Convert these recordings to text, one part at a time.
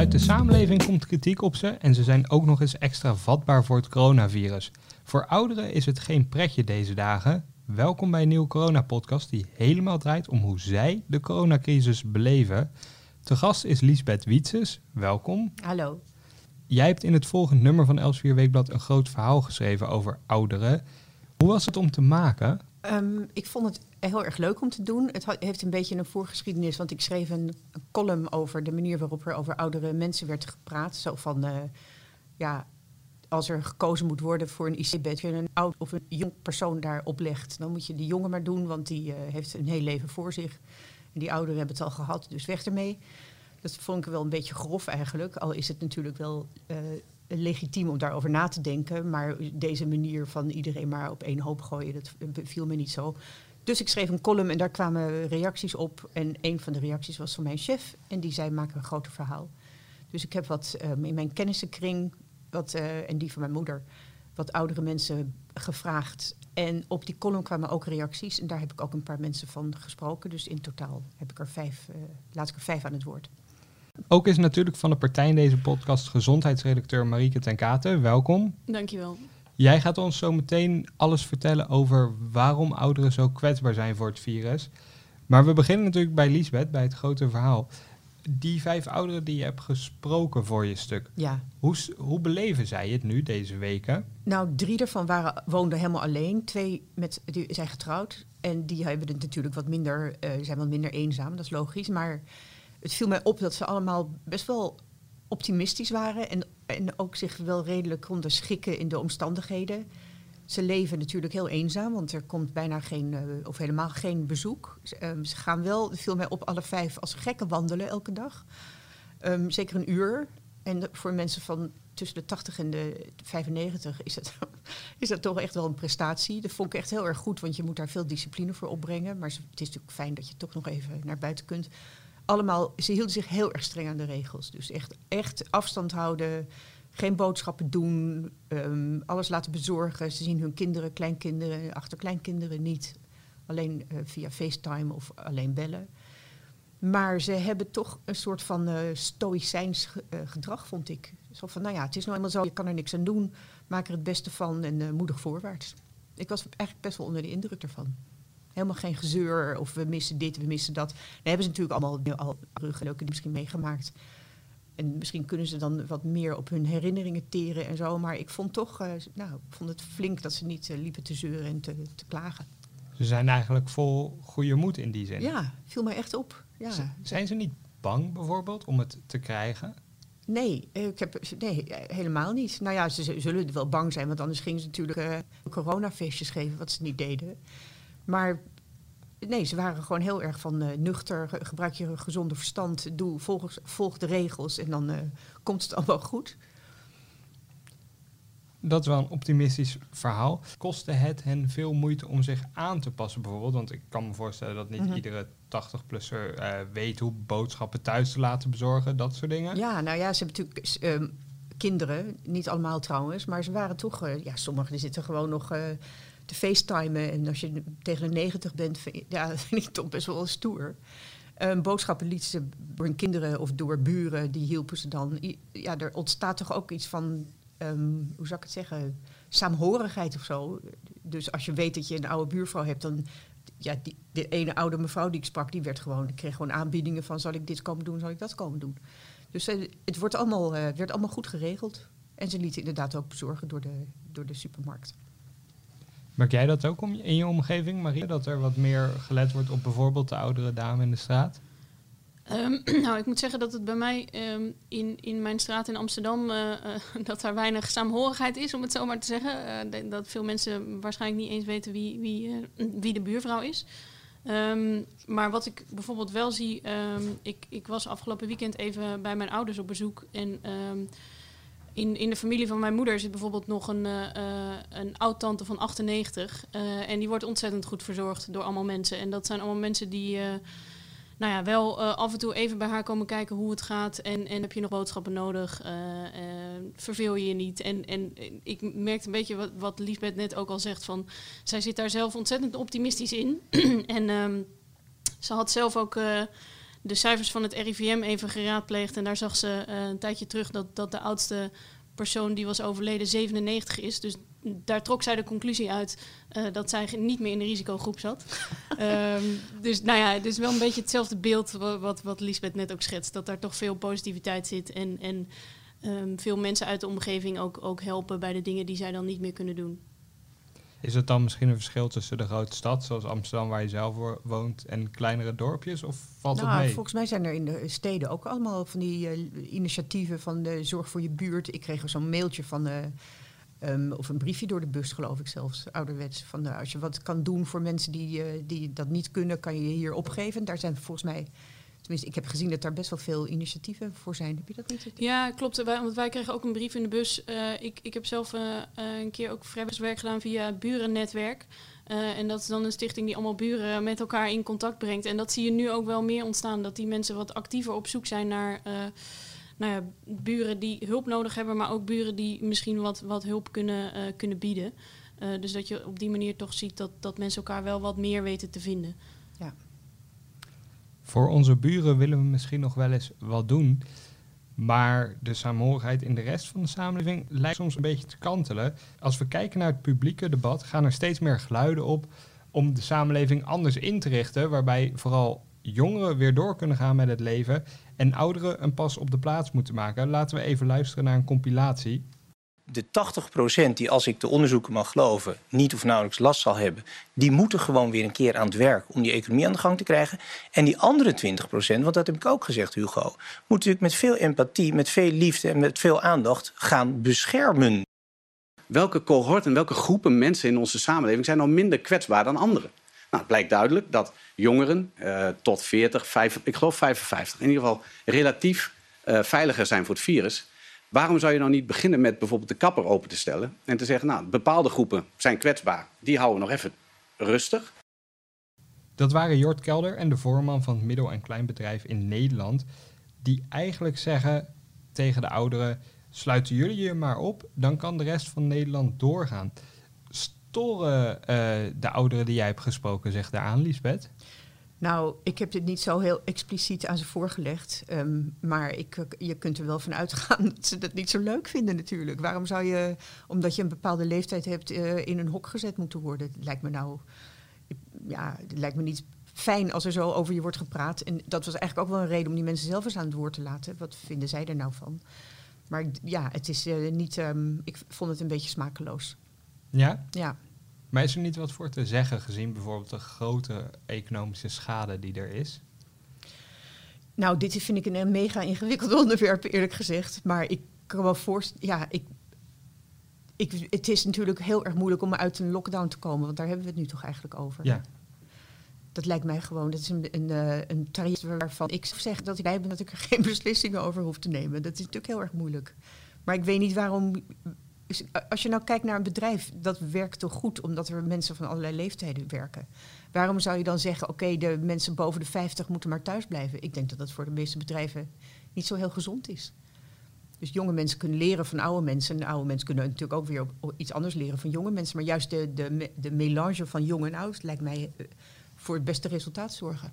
Vanuit de samenleving komt kritiek op ze en ze zijn ook nog eens extra vatbaar voor het coronavirus. Voor ouderen is het geen pretje deze dagen. Welkom bij een nieuwe coronapodcast die helemaal draait om hoe zij de coronacrisis beleven. Te gast is Liesbeth Wietses. Welkom. Hallo. Jij hebt in het volgende nummer van Elsevier Weekblad een groot verhaal geschreven over ouderen. Hoe was het om te maken? Um, ik vond het heel erg leuk om te doen. Het heeft een beetje een voorgeschiedenis, want ik schreef een, column over de manier waarop er over oudere mensen werd gepraat. Zo van, uh, ja, als er gekozen moet worden voor een IC-bed, een oud of een jong persoon daar oplegt, dan moet je die jongen maar doen, want die uh, heeft een heel leven voor zich. En die ouderen hebben het al gehad, dus weg ermee. Dat vond ik wel een beetje grof eigenlijk, al is het natuurlijk wel uh, legitiem om daarover na te denken. Maar deze manier van iedereen maar op één hoop gooien, dat viel me niet zo. Dus ik schreef een column en daar kwamen reacties op. En een van de reacties was van mijn chef. En die zei, maak een groter verhaal. Dus ik heb wat um, in mijn kennissenkring, wat, uh, en die van mijn moeder, wat oudere mensen gevraagd. En op die column kwamen ook reacties. En daar heb ik ook een paar mensen van gesproken. Dus in totaal heb ik er vijf, uh, laat ik er vijf aan het woord. Ook is natuurlijk van de partij in deze podcast gezondheidsredacteur Marieke ten Katen. Welkom. Dankjewel. Jij gaat ons zo meteen alles vertellen over waarom ouderen zo kwetsbaar zijn voor het virus. Maar we beginnen natuurlijk bij Liesbeth, bij het grote verhaal. Die vijf ouderen die je hebt gesproken voor je stuk. Ja. Hoe, hoe beleven zij het nu deze weken? Nou, drie daarvan waren, woonden helemaal alleen. Twee met, die zijn getrouwd. En die hebben het natuurlijk wat minder, uh, zijn wat minder eenzaam, dat is logisch. Maar het viel mij op dat ze allemaal best wel optimistisch waren en, en ook zich wel redelijk konden schikken in de omstandigheden. Ze leven natuurlijk heel eenzaam, want er komt bijna geen, uh, of helemaal geen bezoek. Um, ze gaan wel, het viel mij op, alle vijf als gekken wandelen elke dag. Um, zeker een uur. En voor mensen van tussen de 80 en de 95 is dat, is dat toch echt wel een prestatie. Dat vond ik echt heel erg goed, want je moet daar veel discipline voor opbrengen. Maar het is natuurlijk fijn dat je toch nog even naar buiten kunt allemaal, ze hielden zich heel erg streng aan de regels. Dus echt, echt afstand houden, geen boodschappen doen, um, alles laten bezorgen. Ze zien hun kinderen, kleinkinderen, achterkleinkinderen niet. Alleen uh, via FaceTime of alleen bellen. Maar ze hebben toch een soort van uh, stoïcijns uh, gedrag, vond ik. Zo van, nou ja, het is nou eenmaal zo, je kan er niks aan doen. Maak er het beste van en moedig voorwaarts. Ik was eigenlijk best wel onder de indruk ervan. Helemaal geen gezeur of we missen dit, we missen dat. Dan hebben ze natuurlijk allemaal al rugleuke misschien meegemaakt. En misschien kunnen ze dan wat meer op hun herinneringen teren en zo. Maar ik vond toch, uh, nou, ik vond het flink dat ze niet uh, liepen te zeuren en te, te, klagen. Ze zijn eigenlijk vol goede moed in die zin. Ja, viel mij echt op. Ja. Z zijn ze niet bang bijvoorbeeld om het te krijgen? Nee, ik heb, nee, helemaal niet. Nou ja, ze zullen wel bang zijn, want anders gingen ze natuurlijk uh, coronafeestjes geven, wat ze niet deden. Maar nee, ze waren gewoon heel erg van uh, nuchter. Gebruik je gezonde verstand. Doe, volg, volg de regels en dan uh, komt het allemaal goed. Dat is wel een optimistisch verhaal. Kostte het hen veel moeite om zich aan te passen bijvoorbeeld? Want ik kan me voorstellen dat niet mm -hmm. iedere 80-plusser uh, weet hoe boodschappen thuis te laten bezorgen, dat soort dingen. Ja, nou ja, ze hebben natuurlijk um, kinderen, niet allemaal trouwens, maar ze waren toch, ja, sommigen zitten gewoon nog te facetimen. En als je tegen de 90 bent, ja, vind ik toch best wel stoer. Um, boodschappen liet ze door hun kinderen of door buren, die hielpen ze dan. Ja, er ontstaat toch ook iets van, um, hoe zou ik het zeggen, saamhorigheid of zo. Dus als je weet dat je een oude buurvrouw hebt, dan... Ja, die, de ene oude mevrouw die ik sprak, die werd gewoon, kreeg gewoon aanbiedingen van... zal ik dit komen doen, zal ik dat komen doen. Dus uh, het wordt allemaal, uh, werd allemaal goed geregeld. En ze lieten inderdaad ook bezorgen door de, door de supermarkt. Merk jij dat ook om, in je omgeving, Marie? Dat er wat meer gelet wordt op bijvoorbeeld de oudere dame in de straat? Um, nou, ik moet zeggen dat het bij mij um, in, in mijn straat in Amsterdam... Uh, uh, dat daar weinig saamhorigheid is, om het zo maar te zeggen. Uh, dat veel mensen waarschijnlijk niet eens weten wie, wie, wie de buurvrouw is. Um, maar wat ik bijvoorbeeld wel zie... ik, ik was afgelopen weekend even bij mijn ouders op bezoek... en in, in de familie van mijn moeder zit bijvoorbeeld nog een, uh, een oud-tante van 98. Uh, en die wordt ontzettend goed verzorgd door allemaal mensen. En dat zijn allemaal mensen die nou ja, wel af en toe even bij haar komen kijken hoe het gaat. En, en heb je nog boodschappen nodig? verveel je je niet? En, en ik merkte een beetje wat, wat Liesbeth net ook al zegt. Van, zij zit daar zelf ontzettend optimistisch in. en um, ze had zelf ook de cijfers van het RIVM even geraadpleegd. En daar zag ze een tijdje terug dat, dat de oudste persoon die was overleden 97 is. Dus daar trok zij de conclusie uit uh, dat zij niet meer in de risicogroep zat. um, dus nou ja, het is wel een beetje hetzelfde beeld wat, wat, wat Lisbeth net ook schetst. Dat daar toch veel positiviteit zit en, en um, veel mensen uit de omgeving ook, ook helpen bij de dingen die zij dan niet meer kunnen doen. Is het dan misschien een verschil tussen de grote stad, zoals Amsterdam, waar je zelf woont, en kleinere dorpjes? Of valt nou, het mee? Volgens mij zijn er in de steden ook allemaal van die uh, initiatieven van de zorg voor je buurt. Ik kreeg zo'n mailtje van de Um, of een briefje door de bus, geloof ik zelfs, ouderwets. Van, uh, als je wat kan doen voor mensen die, die dat niet kunnen, kan je je hier opgeven. Daar zijn volgens mij, tenminste, ik heb gezien dat daar best wel veel initiatieven voor zijn. Heb je dat niet? Ja, klopt. Wij, want wij kregen ook een brief in de bus. Uh, ik, ik heb zelf een keer ook vrijwilligerswerk gedaan via Burennetwerk. en dat is dan een stichting die allemaal buren met elkaar in contact brengt. En dat zie je nu ook wel meer ontstaan. Dat die mensen wat actiever op zoek zijn naar nou ja, buren die hulp nodig hebben, maar ook buren die misschien wat, wat hulp kunnen, kunnen bieden. Dus dat je op die manier toch ziet dat, dat mensen elkaar wel wat meer weten te vinden. Ja. Voor onze buren willen we misschien nog wel eens wat doen. Maar de saamhorigheid in de rest van de samenleving lijkt soms een beetje te kantelen. Als we kijken naar het publieke debat, gaan er steeds meer geluiden op om de samenleving anders in te richten. Waarbij vooral jongeren weer door kunnen gaan met het leven en ouderen een pas op de plaats moeten maken. Laten we even luisteren naar een compilatie. De 80% die, als ik de onderzoeken mag geloven, niet of nauwelijks last zal hebben, die moeten gewoon weer een keer aan het werk om die economie aan de gang te krijgen. En die andere 20%, want dat heb ik ook gezegd, Hugo, moet natuurlijk met veel empathie, met veel liefde en met veel aandacht gaan beschermen. Welke cohort en welke groepen mensen in onze samenleving zijn nou minder kwetsbaar dan anderen? Nou, het blijkt duidelijk dat jongeren uh, tot 40, 5, ik geloof 55, in ieder geval relatief uh, veiliger zijn voor het virus. Waarom zou je nou niet beginnen met bijvoorbeeld de kapper open te stellen en te zeggen, nou, bepaalde groepen zijn kwetsbaar, die houden we nog even rustig. Dat waren Jort Kelder en de voorman van het middel- en kleinbedrijf in Nederland, die eigenlijk zeggen tegen de ouderen, sluiten jullie je maar op, dan kan de rest van Nederland doorgaan storen uh, de ouderen die jij hebt gesproken zich daaraan, Lisbeth? Nou, ik heb dit niet zo heel expliciet aan ze voorgelegd. Um, maar ik, je kunt er wel van uitgaan dat ze dat niet zo leuk vinden natuurlijk. Waarom zou je, omdat je een bepaalde leeftijd hebt, uh, in een hok gezet moeten worden? Het lijkt me nou, ja, lijkt me niet fijn als er zo over je wordt gepraat. En dat was eigenlijk ook wel een reden om die mensen zelf eens aan het woord te laten. Wat vinden zij er nou van? Maar ja, het is uh, niet, um, ik vond het een beetje smakeloos. Ja? Ja. Maar is er niet wat voor te zeggen gezien bijvoorbeeld de grote economische schade die er is? Nou, dit vind ik een mega ingewikkeld onderwerp, eerlijk gezegd. Maar ik kan wel voorstellen, ja, ik, ik, het is natuurlijk heel erg moeilijk om uit een lockdown te komen, want daar hebben we het nu toch eigenlijk over. Ja. Dat lijkt mij gewoon, dat is een, een, eh, een tarief waarvan ik zeg dat ik blij ben dat ik er geen beslissingen over hoef te nemen. Dat is natuurlijk heel erg moeilijk. Maar ik weet niet waarom als je nou kijkt naar een bedrijf, dat werkt toch goed omdat er mensen van allerlei leeftijden werken. Waarom zou je dan zeggen, oké, de mensen boven de 50 moeten maar thuis blijven? Ik denk dat dat voor de meeste bedrijven niet zo heel gezond is. Dus jonge mensen kunnen leren van oude mensen. En oude mensen kunnen natuurlijk ook weer iets anders leren van jonge mensen. Maar juist de, de, de melange van jong en oud lijkt mij eh, voor het beste resultaat zorgen.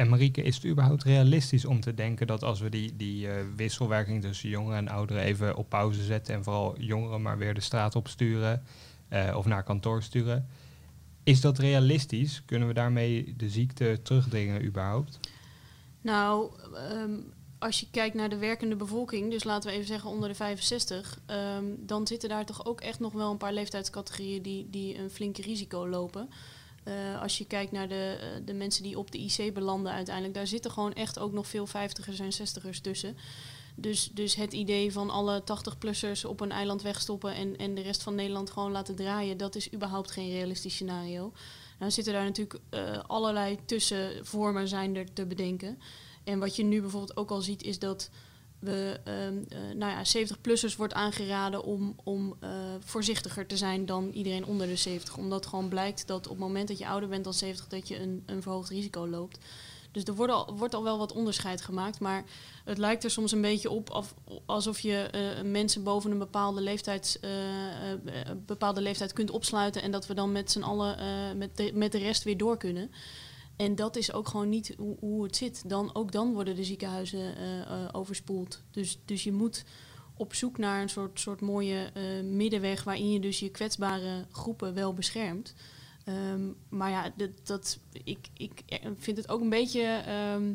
En Marieke, is het überhaupt realistisch om te denken dat als we die, die uh, wisselwerking tussen jongeren en ouderen even op pauze zetten en vooral jongeren maar weer de straat op sturen uh, of naar kantoor sturen, is dat realistisch? Kunnen we daarmee de ziekte terugdringen überhaupt? Nou, um, als je kijkt naar de werkende bevolking, dus laten we even zeggen onder de 65, um, dan zitten daar toch ook echt nog wel een paar leeftijdscategorieën die, die een flinke risico lopen. Uh, als je kijkt naar de, uh, de mensen die op de IC belanden uiteindelijk, daar zitten gewoon echt ook nog veel vijftigers en zestigers tussen. Dus, dus het idee van alle 80-plussers op een eiland wegstoppen en, en de rest van Nederland gewoon laten draaien, dat is überhaupt geen realistisch scenario. Nou zitten daar natuurlijk uh, allerlei tussenvormen zijn er te bedenken. En wat je nu bijvoorbeeld ook al ziet, is dat we, uh, uh, nou ja, 70-plussers wordt aangeraden om, om uh, voorzichtiger te zijn dan iedereen onder de 70. Omdat gewoon blijkt dat op het moment dat je ouder bent dan 70, dat je een, een verhoogd risico loopt. Dus er wordt al, wordt al wel wat onderscheid gemaakt. Maar het lijkt er soms een beetje op of, alsof je mensen boven een bepaalde leeftijd, bepaalde leeftijd kunt opsluiten. En dat we dan met z'n allen met, de, met de rest weer door kunnen. En dat is ook gewoon niet hoe, hoe het zit. Dan, ook dan worden de ziekenhuizen eh, eh, overspoeld. Dus, dus je moet op zoek naar een soort, soort mooie eh, middenweg waarin je dus je kwetsbare groepen wel beschermt. Ehm, maar ja, dat, dat, ik, ik vind het ook een beetje ehm,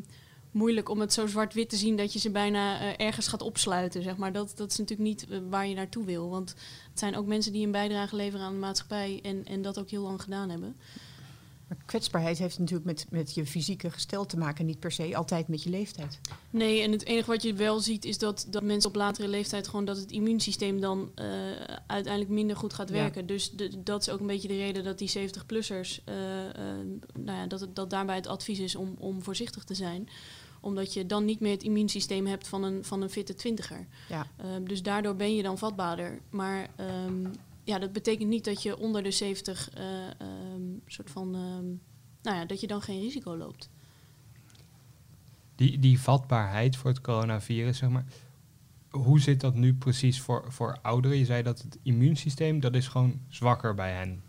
moeilijk om het zo zwart-wit te zien dat je ze bijna ergens gaat opsluiten. Zeg maar. dat, dat is natuurlijk niet waar je naartoe wil. Want het zijn ook mensen die een bijdrage leveren aan de maatschappij en, en dat ook heel lang gedaan hebben. Maar kwetsbaarheid heeft natuurlijk met, met je fysieke gestel te maken, niet per se altijd met je leeftijd. Nee, en het enige wat je wel ziet is dat, dat mensen op latere leeftijd gewoon dat het immuunsysteem dan uh, uiteindelijk minder goed gaat werken. Ja. Dus de, dat is ook een beetje de reden dat die 70-plussers, uh, nou ja, dat, het, dat daarbij het advies is om, om voorzichtig te zijn omdat je dan niet meer het immuunsysteem hebt van een, van een fitte twintiger. Ja. dus daardoor ben je dan vatbaarder. Maar um, ja, dat betekent niet dat je onder de 70 uh, um, soort van, um, nou ja, dat je dan geen risico loopt. Die, die vatbaarheid voor het coronavirus, zeg maar. Hoe zit dat nu precies voor, voor ouderen? Je zei dat het immuunsysteem, dat is gewoon zwakker bij hen.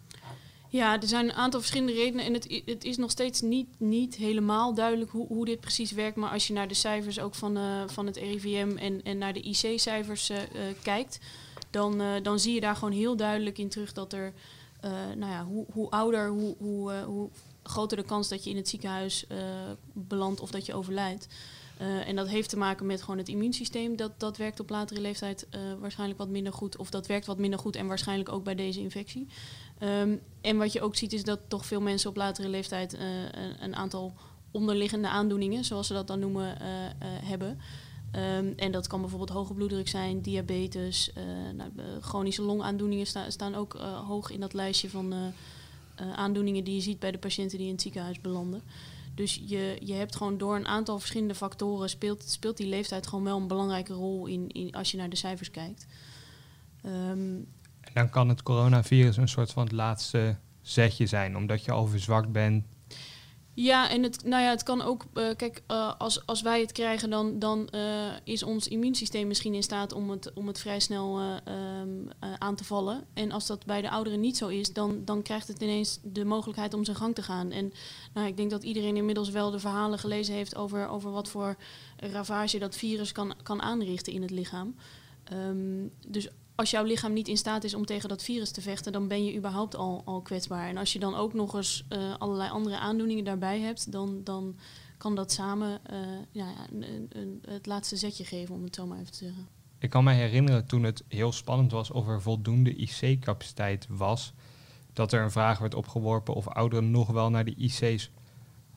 Ja, er zijn een aantal verschillende redenen en het, het is nog steeds niet, niet helemaal duidelijk hoe, hoe dit precies werkt. Maar als je naar de cijfers ook van, uh, van het RIVM en, en naar de IC-cijfers uh, uh, kijkt, dan, uh, dan zie je daar gewoon heel duidelijk in terug dat er, uh, nou ja, hoe, hoe ouder, hoe, hoe, uh, hoe groter de kans dat je in het ziekenhuis belandt of dat je overlijdt. en dat heeft te maken met gewoon het immuunsysteem. Dat, dat werkt op latere leeftijd waarschijnlijk wat minder goed. Of dat werkt wat minder goed en waarschijnlijk ook bij deze infectie. Um, en wat je ook ziet is dat toch veel mensen op latere leeftijd een, een, aantal onderliggende aandoeningen, zoals ze dat dan noemen, hebben. Um, en dat kan bijvoorbeeld hoge bloeddruk zijn, diabetes, uh, nou, chronische longaandoeningen sta, staan ook uh, hoog in dat lijstje van aandoeningen die je ziet bij de patiënten die in het ziekenhuis belanden. Dus je, je hebt gewoon door een aantal verschillende factoren speelt, speelt die leeftijd gewoon wel een belangrijke rol in, in als je naar de cijfers kijkt. Um, en dan kan het coronavirus een soort van het laatste zetje zijn, omdat je al verzwakt bent ja, en het, nou ja, het kan ook, uh, kijk, uh, als, als wij het krijgen, dan, dan uh, is ons immuunsysteem misschien in staat om het, om het vrij snel um, aan te vallen. En als dat bij de ouderen niet zo is, dan, dan krijgt het ineens de mogelijkheid om zijn gang te gaan. En nou, ik denk dat iedereen inmiddels wel de verhalen gelezen heeft over, over wat voor ravage dat virus kan, kan aanrichten in het lichaam. Um, dus als jouw lichaam niet in staat is om tegen dat virus te vechten, dan ben je überhaupt al, al kwetsbaar. En als je dan ook nog eens uh, allerlei andere aandoeningen daarbij hebt, dan, dan kan dat samen uh, ja, een, een, het laatste zetje geven, om het zo maar even te zeggen. Ik kan me herinneren toen het heel spannend was of er voldoende IC-capaciteit was, dat er een vraag werd opgeworpen of ouderen nog wel naar de IC's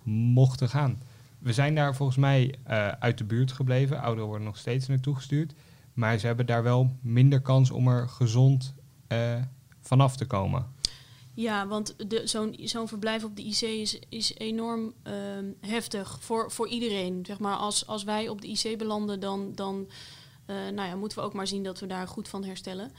mochten gaan. We zijn daar volgens mij uh, uit de buurt gebleven. Ouderen worden nog steeds naartoe gestuurd. Maar ze hebben daar wel minder kans om er gezond uh, vanaf te komen. Ja, want zo'n zo'n verblijf op de IC is, is enorm uh, heftig voor, voor iedereen. Zeg maar, als, als wij op de IC belanden, dan, dan uh, nou ja, moeten we ook maar zien dat we daar goed van herstellen.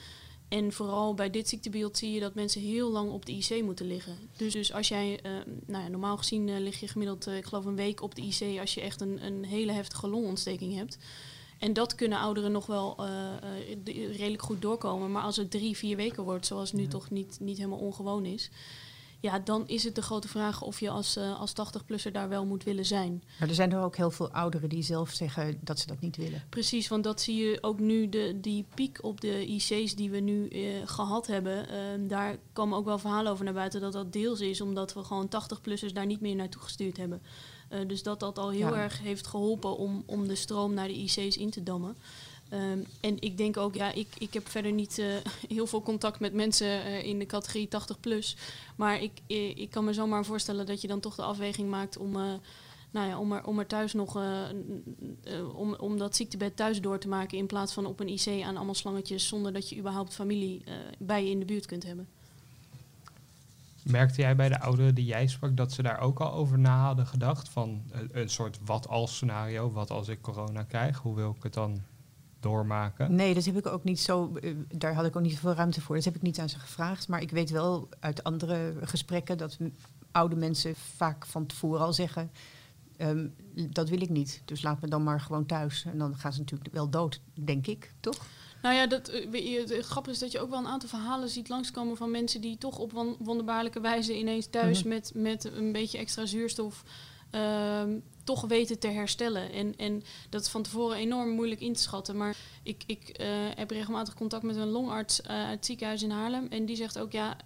En vooral bij dit ziektebeeld zie je dat mensen heel lang op de IC moeten liggen. Dus, dus als jij, uh, nou ja, normaal gezien uh, lig je gemiddeld, ik geloof een week op de IC als je echt een, een hele heftige longontsteking hebt. En dat kunnen ouderen nog wel uh, uh, redelijk goed doorkomen. Maar als het drie, vier weken wordt, zoals nu ja. toch niet, niet helemaal ongewoon is. Ja, dan is het de grote vraag of je als, uh, als 80-plusser daar wel moet willen zijn. Maar er zijn er ook heel veel ouderen die zelf zeggen dat ze dat niet willen. Precies, want dat zie je ook nu, de, die piek op de IC's die we nu gehad hebben. daar komen ook wel verhalen over naar buiten dat dat deels is omdat we gewoon 80-plussers daar niet meer naartoe gestuurd hebben. Uh, dus dat dat al heel ja. erg heeft geholpen om, om de stroom naar de IC's in te dammen. Um, en ik denk ook, ja, ik, ik heb verder niet uh, heel veel contact met mensen uh, in de categorie 80 plus. Maar ik, ik kan me zomaar voorstellen dat je dan toch de afweging maakt om, nou ja, om, er, om er thuis nog om, om dat ziektebed thuis door te maken. In plaats van op een IC aan allemaal slangetjes zonder dat je überhaupt familie bij je in de buurt kunt hebben. Merkte jij bij de ouderen die jij sprak dat ze daar ook al over na hadden gedacht? Van een, soort wat als scenario, wat als ik corona krijg, hoe wil ik het dan doormaken? Nee, dat heb ik ook niet zo, daar had ik ook niet zoveel ruimte voor. Dat heb ik niet aan ze gevraagd. Maar ik weet wel uit andere gesprekken dat oude mensen vaak van tevoren al zeggen. Um, dat wil ik niet. Dus laat me dan maar gewoon thuis. En dan gaan ze natuurlijk wel dood, denk ik, toch? Nou ja, dat, eh, het grappige is dat je ook wel een aantal verhalen ziet langskomen van mensen die toch op won- wonderbaarlijke wijze ineens thuis Mhm. met, met een beetje extra zuurstof ehm, toch weten te herstellen. En, en dat is van tevoren enorm moeilijk in te schatten. Maar ik, ik eh, heb regelmatig contact met een longarts eh, uit het ziekenhuis in Haarlem. En die zegt ook, ja,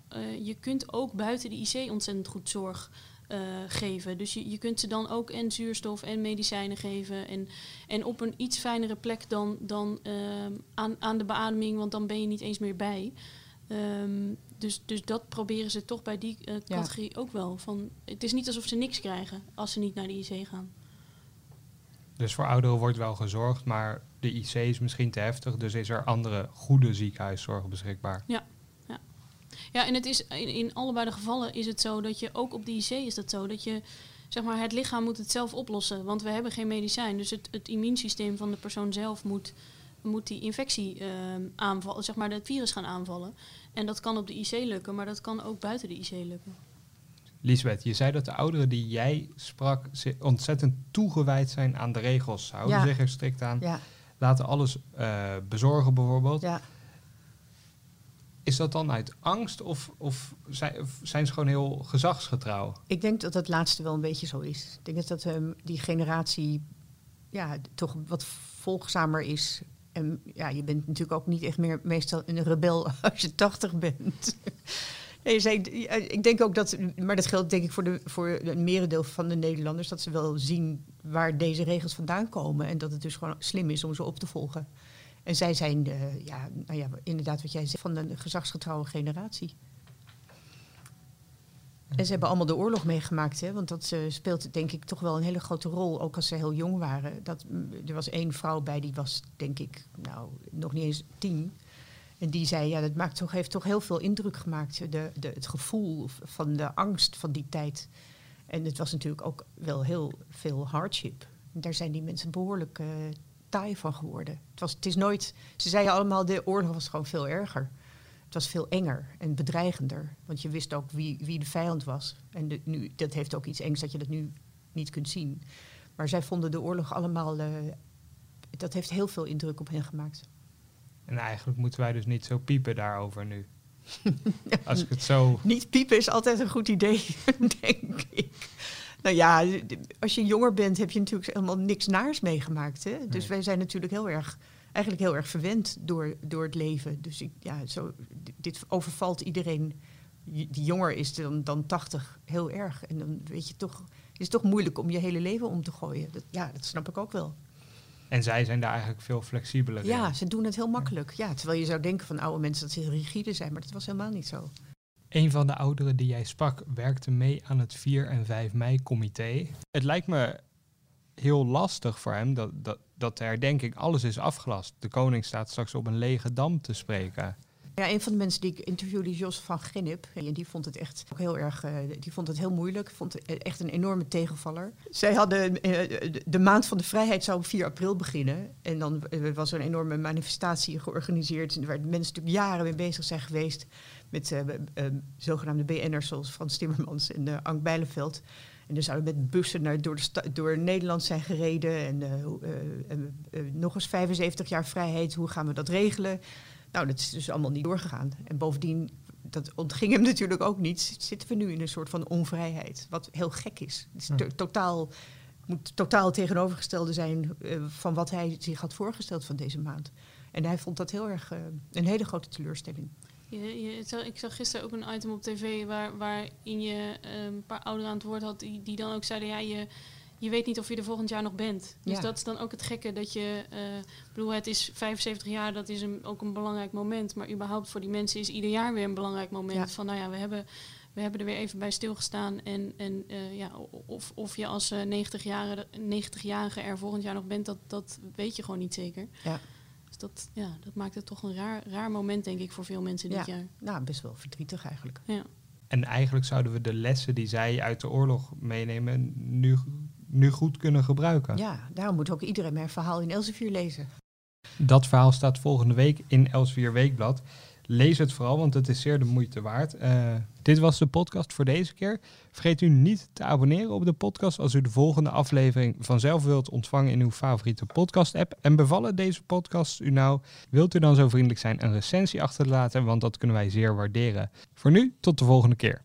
je kunt ook buiten de IC ontzettend goed zorg eh, geven. Dus je, je kunt ze dan ook en zuurstof en medicijnen geven. En, en op een iets fijnere plek dan, dan ehm, aan, aan de beademing, want dan ben je niet eens meer bij. Ehm, dus, dus dat proberen ze toch bij die eh, Ja. categorie ook wel. Van, het is niet alsof ze niks krijgen als ze niet naar de IC gaan. Dus voor ouderen wordt wel gezorgd, maar de IC is misschien te heftig. Dus is er andere goede ziekenhuiszorg beschikbaar. Ja, en het is in, in allebei de gevallen is het zo dat je ook op de IC is dat zo dat je zeg maar het lichaam moet het zelf oplossen, want we hebben geen medicijn. Dus het, het immuunsysteem van de persoon zelf moet, moet die infectie ehm, aanvallen, zeg maar het virus gaan aanvallen. En dat kan op de IC lukken, maar dat kan ook buiten de IC lukken. Lisbeth, je zei dat de ouderen die jij sprak ontzettend toegewijd zijn aan de regels. Ze houden Ja. zich er strikt aan. Ja, Laten alles eh, bezorgen bijvoorbeeld. ja. Is dat dan uit angst of, of zijn, ze gewoon heel gezagsgetrouw? Ik denk dat het laatste wel een beetje zo is. Ik denk dat, dat ehm, die generatie ja, toch wat volgzamer is. En ja, je bent natuurlijk ook niet echt meer meestal een rebel als je tachtig bent. Ja, ik denk ook dat, maar dat geldt denk ik voor, de, voor een merendeel van de Nederlanders, dat ze wel zien waar deze regels vandaan komen. En dat het dus gewoon slim is om ze op te volgen. En zij zijn, eh, ja, nou ja, inderdaad wat jij zegt, van een gezagsgetrouwe generatie. En ze hebben allemaal de oorlog meegemaakt, hè? want dat eh, speelt denk ik toch wel een hele grote rol, ook als ze heel jong waren. Dat, er was één vrouw bij, die was denk ik nou, nog niet eens tien. En die zei, ja, dat maakt toch, heeft toch heel veel indruk gemaakt, de, de, het gevoel van de angst van die tijd. En het was natuurlijk ook wel heel veel hardship. Daar zijn die mensen behoorlijk eh, taai van geworden. Het, was, het is nooit, ze zeiden allemaal, de oorlog was gewoon veel erger. Het was veel enger en bedreigender. Want je wist ook wie, wie de vijand was. En de, nu, dat heeft ook iets engs dat je dat nu niet kunt zien. Maar zij vonden de oorlog allemaal... eh, dat heeft heel veel indruk op hen gemaakt. En eigenlijk moeten wij dus niet zo piepen daarover nu. Als ik het zo... Niet piepen is altijd een goed idee, denk ik. Nou ja, als je jonger bent heb je natuurlijk helemaal niks naars meegemaakt. Hè? Dus Nee. wij zijn natuurlijk heel erg, eigenlijk heel erg verwend door, door het leven. Dus ik, ja, zo, dit overvalt iedereen die jonger is dan, dan 80 heel erg. En dan weet je toch, het is toch moeilijk om je hele leven om te gooien. Dat, ja, dat snap ik ook wel. En zij zijn daar eigenlijk veel flexibeler in. Ja, ze doen het heel makkelijk. Ja, terwijl je zou denken van oude mensen dat ze heel rigide zijn, maar dat was helemaal niet zo. Een van de ouderen die jij sprak werkte mee aan het 4 en 5 mei comité. Het lijkt me heel lastig voor hem dat, dat, dat de herdenking alles is afgelast. De koning staat straks op een lege dam te spreken. Ja, een van de mensen die ik interviewde, Jos van Gennep, en die vond het echt heel erg, eh, die vond het heel moeilijk, vond het echt een enorme tegenvaller. Zij hadden, eh, de- maand van de vrijheid zou op 4 april beginnen. En dan eh, was er een enorme manifestatie georganiseerd, waar mensen natuurlijk jaren mee bezig zijn geweest met zogenaamde BN'ers zoals Frans Timmermans en Ank Bijleveld. En er zouden met bussen door, de door Nederland zijn gereden. En nog eens 75 jaar vrijheid, hoe gaan we dat regelen? Nou, dat is dus allemaal niet doorgegaan. En bovendien, dat ontging hem natuurlijk ook niet, zitten we nu in een soort van onvrijheid. Wat heel gek is. Het is Hm. to- totaal, moet totaal tegenovergestelde zijn eh, van wat hij zich had voorgesteld van deze maand. En hij vond dat heel erg eh, een hele grote teleurstelling. Je, je, ik zag gisteren ook een item op tv waar, waarin je eh, een paar ouderen aan het woord had die, die dan ook zeiden, ja, je, je weet niet of je er volgend jaar nog bent. Dus Ja. dat is dan ook het gekke dat je, eh, ik bedoel, het is 75 jaar, dat is een, ook een belangrijk moment, maar überhaupt voor die mensen is ieder jaar weer een belangrijk moment. Ja. Van, nou ja, we hebben, we hebben er weer even bij stilgestaan en, en eh, ja, of, of je als eh, 90-jarige 90 er volgend jaar nog bent, dat, dat weet je gewoon niet zeker. Ja. Dus dat, ja, dat maakt het toch een raar, raar moment, denk ik, voor veel mensen dit Ja. jaar. Nou, best wel verdrietig eigenlijk. Ja. En eigenlijk zouden we de lessen die zij uit de oorlog meenemen nu, nu goed kunnen gebruiken. Ja, daarom moet ook iedereen mijn verhaal in Elsevier lezen. Dat verhaal staat volgende week in Elsevier Weekblad. Lees het vooral, want het is zeer de moeite waard. Eh, Dit was de podcast voor deze keer. Vergeet u niet te abonneren op de podcast als u de volgende aflevering vanzelf wilt ontvangen in uw favoriete podcast-app. En bevallen deze podcasts u nou? Wilt u dan zo vriendelijk zijn een recensie achter te laten, want dat kunnen wij zeer waarderen. Voor nu, tot de volgende keer.